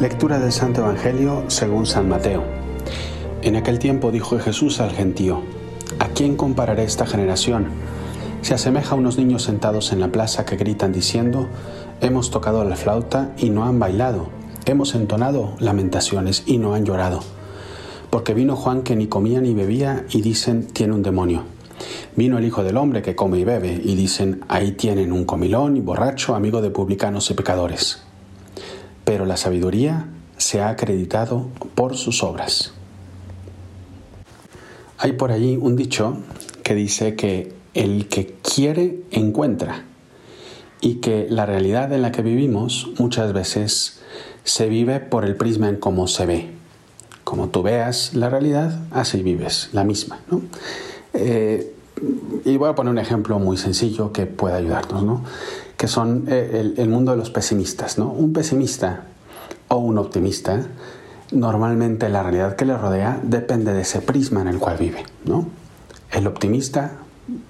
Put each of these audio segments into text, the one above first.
Lectura del Santo Evangelio según San Mateo. En aquel tiempo dijo Jesús al gentío, ¿a quién compararé esta generación? Se asemeja a unos niños sentados en la plaza que gritan diciendo, hemos tocado la flauta y no han bailado, hemos entonado lamentaciones y no han llorado. Porque vino Juan que ni comía ni bebía y dicen, tiene un demonio. Vino el Hijo del Hombre que come y bebe y dicen, ahí tienen un comilón y borracho, amigo de publicanos y pecadores pero la sabiduría se ha acreditado por sus obras. Hay por allí un dicho que dice que el que quiere encuentra y que la realidad en la que vivimos muchas veces se vive por el prisma en cómo se ve. Como tú veas la realidad, así vives la misma. Eh, y voy a poner un ejemplo muy sencillo que pueda ayudarnos. ¿no? que son eh, el, mundo de los pesimistas. ¿no? Un pesimista o un optimista, normalmente la realidad que le rodea depende de ese prisma en el cual vive. ¿no? El optimista,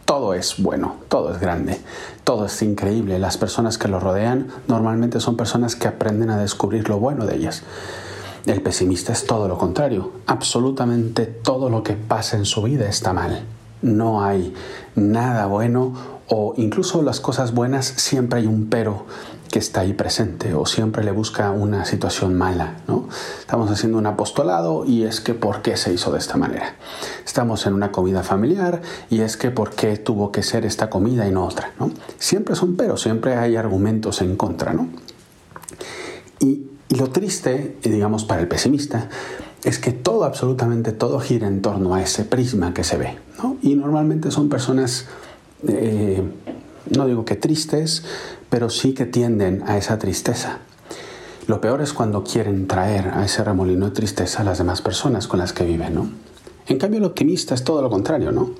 todo es bueno, todo es grande, todo es increíble. Las personas que lo rodean normalmente son personas que aprenden a descubrir lo bueno de ellas. El pesimista es todo lo contrario. Absolutamente todo lo que pasa en su vida está mal. No hay nada bueno o incluso las cosas buenas siempre hay un pero que está ahí presente o siempre le busca una situación mala, ¿no? Estamos haciendo un apostolado y es que ¿por qué se hizo de esta manera? Estamos en una comida familiar y es que ¿por qué tuvo que ser esta comida y no otra, ¿no? Siempre son pero, siempre hay argumentos en contra, ¿no? Y, y lo triste, digamos, para el pesimista, es que todo, absolutamente todo gira en torno a ese prisma que se ve, ¿no? Y normalmente son personas eh, no digo que tristes, pero sí que tienden a esa tristeza. Lo peor es cuando quieren traer a ese remolino de tristeza a las demás personas con las que viven, ¿no? En cambio, el optimista es todo lo contrario, ¿no?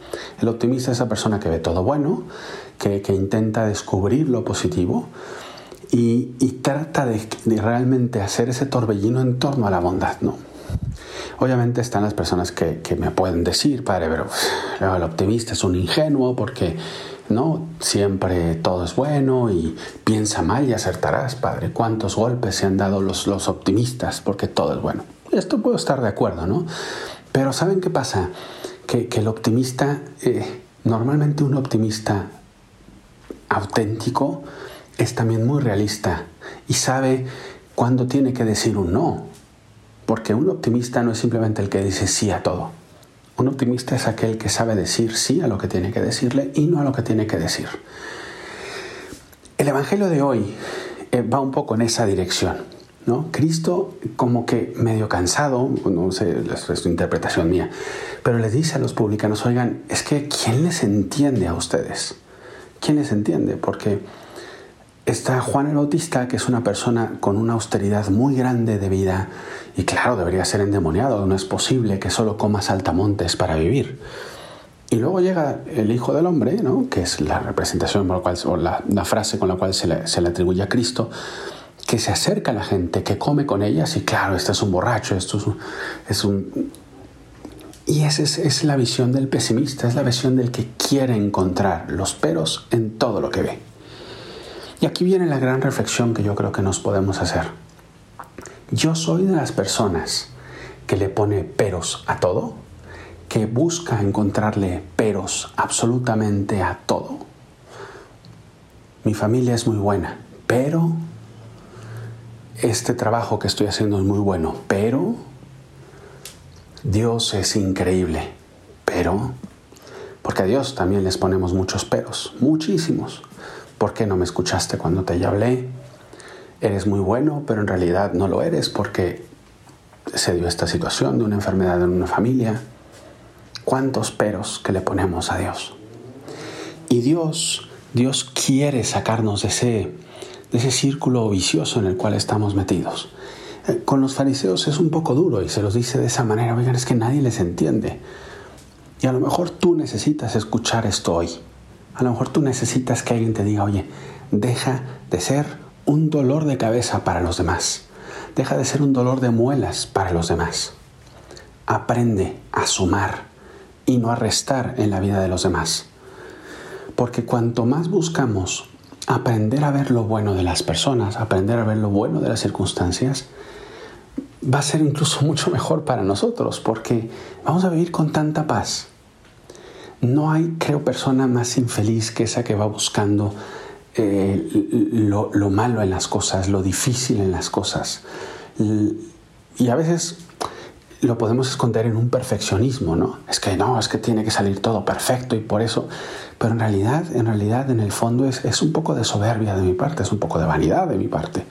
El optimista es esa persona que ve todo bueno, que, intenta descubrir lo positivo y, trata de, de, realmente hacer ese torbellino en torno a la bondad, ¿no? Obviamente están las personas que, me pueden decir, padre, pero el optimista es un ingenuo porque no siempre todo es bueno y piensa mal y acertarás, padre. ¿Cuántos golpes se han dado los, los optimistas porque todo es bueno? Esto puedo estar de acuerdo, ¿no? Pero ¿saben qué pasa? Que, el optimista, eh, normalmente un optimista auténtico es también muy realista y sabe cuándo tiene que decir un no porque un optimista no es simplemente el que dice sí a todo. Un optimista es aquel que sabe decir sí a lo que tiene que decirle y no a lo que tiene que decir. El Evangelio de hoy eh, va un poco en esa dirección. ¿no? Cristo como que medio cansado, no sé, es su interpretación mía, pero les dice a los publicanos, oigan, es que ¿quién les entiende a ustedes? ¿Quién les entiende? Porque está Juan el Bautista, que es una persona con una austeridad muy grande de vida, y claro, debería ser endemoniado, no es posible que solo coma saltamontes para vivir. Y luego llega el Hijo del Hombre, ¿no? que es la representación cual, o la, frase con la cual se le, atribuye a Cristo, que se acerca a la gente, que come con ellas, y claro, este es un borracho, esto es un... Y esa es, es la visión del pesimista, es la visión del que quiere encontrar los peros en todo lo que ve. Y aquí viene la gran reflexión que yo creo que nos podemos hacer. Yo soy de las personas que le pone peros a todo, que busca encontrarle peros absolutamente a todo. Mi familia es muy buena, pero este trabajo que estoy haciendo es muy bueno, pero Dios es increíble, pero porque a Dios también les ponemos muchos peros, muchísimos. ¿Por qué no me escuchaste cuando te hablé? Eres muy bueno, pero en realidad no lo eres porque se dio esta situación de una enfermedad en una familia. ¿Cuántos peros que le ponemos a Dios? Y Dios, Dios quiere sacarnos de ese, de ese círculo vicioso en el cual estamos metidos. Eh, con los fariseos es un poco duro y se los dice de esa manera, oigan, es que nadie les entiende. Y a lo mejor tú necesitas escuchar esto hoy. A lo mejor tú necesitas que alguien te diga, oye, deja de ser un dolor de cabeza para los demás. Deja de ser un dolor de muelas para los demás. Aprende a sumar y no a restar en la vida de los demás. Porque cuanto más buscamos aprender a ver lo bueno de las personas, aprender a ver lo bueno de las circunstancias, va a ser incluso mucho mejor para nosotros porque vamos a vivir con tanta paz. No hay, creo, persona más infeliz que esa que va buscando eh, lo, lo, malo en las cosas, lo difícil en las cosas. Y a veces lo podemos esconder en un perfeccionismo, ¿no? Es que no, es que tiene que salir todo perfecto y por eso. Pero en realidad, en realidad, en el fondo es, es un poco de soberbia de mi parte, es un poco de vanidad de mi parte.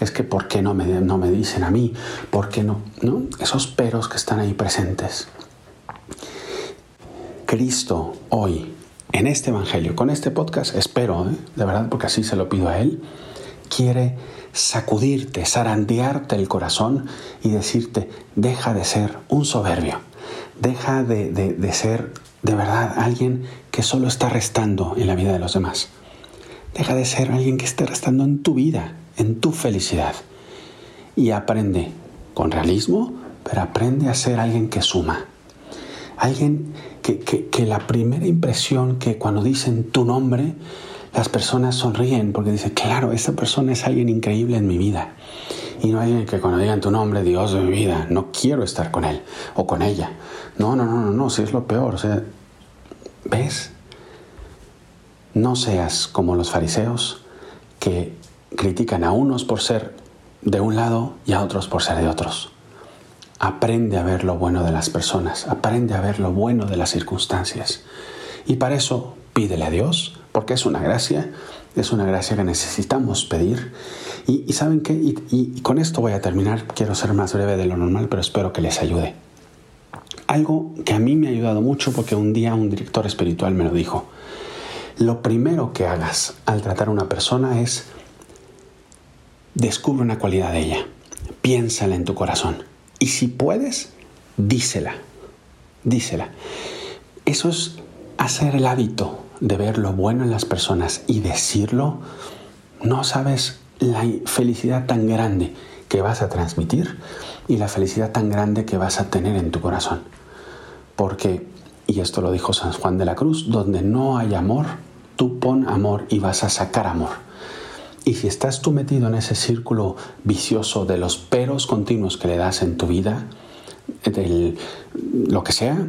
Es que ¿por qué no me, no me dicen a mí? ¿Por qué no? ¿No? Esos peros que están ahí presentes. Cristo hoy, en este Evangelio, con este podcast, espero, ¿eh? de verdad, porque así se lo pido a Él, quiere sacudirte, zarandearte el corazón y decirte, deja de ser un soberbio, deja de, de, ser de verdad alguien que solo está restando en la vida de los demás. Deja de ser alguien que esté restando en tu vida, en tu felicidad. Y aprende con realismo, pero aprende a ser alguien que suma. Alguien que, que, que la primera impresión que cuando dicen tu nombre, las personas sonríen porque dicen, claro, esta persona es alguien increíble en mi vida. Y no alguien que cuando digan tu nombre, Dios de mi vida, no quiero estar con él o con ella. No, no, no, no, no, si es lo peor. O sea, ¿ves? No seas como los fariseos que critican a unos por ser de un lado y a otros por ser de otros. Aprende a ver lo bueno de las personas, aprende a ver lo bueno de las circunstancias. Y para eso pídele a Dios, porque es una gracia, es una gracia que necesitamos pedir. Y, saben qué, y, con esto voy a terminar, quiero ser más breve de lo normal, pero espero que les ayude. Algo que a mí me ha ayudado mucho porque un día un director espiritual me lo dijo. Lo primero que hagas al tratar a una persona es descubre una cualidad de ella, piénsala en tu corazón y si puedes, dísela, dísela. Eso es hacer el hábito de ver lo bueno en las personas y decirlo, no sabes la felicidad tan grande que vas a transmitir y la felicidad tan grande que vas a tener en tu corazón. Porque, y esto lo dijo San Juan de la Cruz, donde no hay amor, tú pon amor y vas a sacar amor. Y si estás tú metido en ese círculo vicioso de los peros continuos que le das en tu vida, del lo que sea,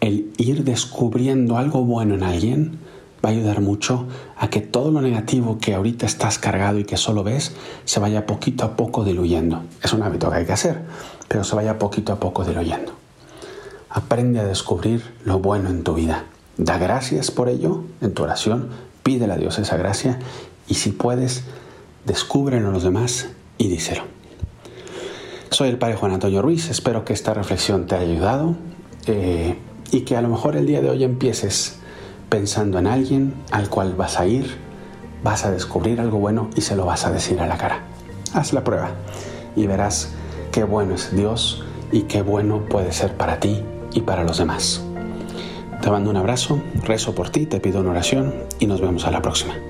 el ir descubriendo algo bueno en alguien va a ayudar mucho a que todo lo negativo que ahorita estás cargado y que solo ves se vaya poquito a poco diluyendo. Es un hábito que hay que hacer, pero se vaya poquito a poco diluyendo. Aprende a descubrir lo bueno en tu vida. Da gracias por ello en tu oración, pídele a Dios esa gracia y si puedes, descúbrelo en los demás y díselo. Soy el Padre Juan Antonio Ruiz, espero que esta reflexión te haya ayudado. Eh, y que a lo mejor el día de hoy empieces pensando en alguien al cual vas a ir, vas a descubrir algo bueno y se lo vas a decir a la cara. Haz la prueba y verás qué bueno es Dios y qué bueno puede ser para ti y para los demás. Te mando un abrazo, rezo por ti, te pido una oración y nos vemos a la próxima.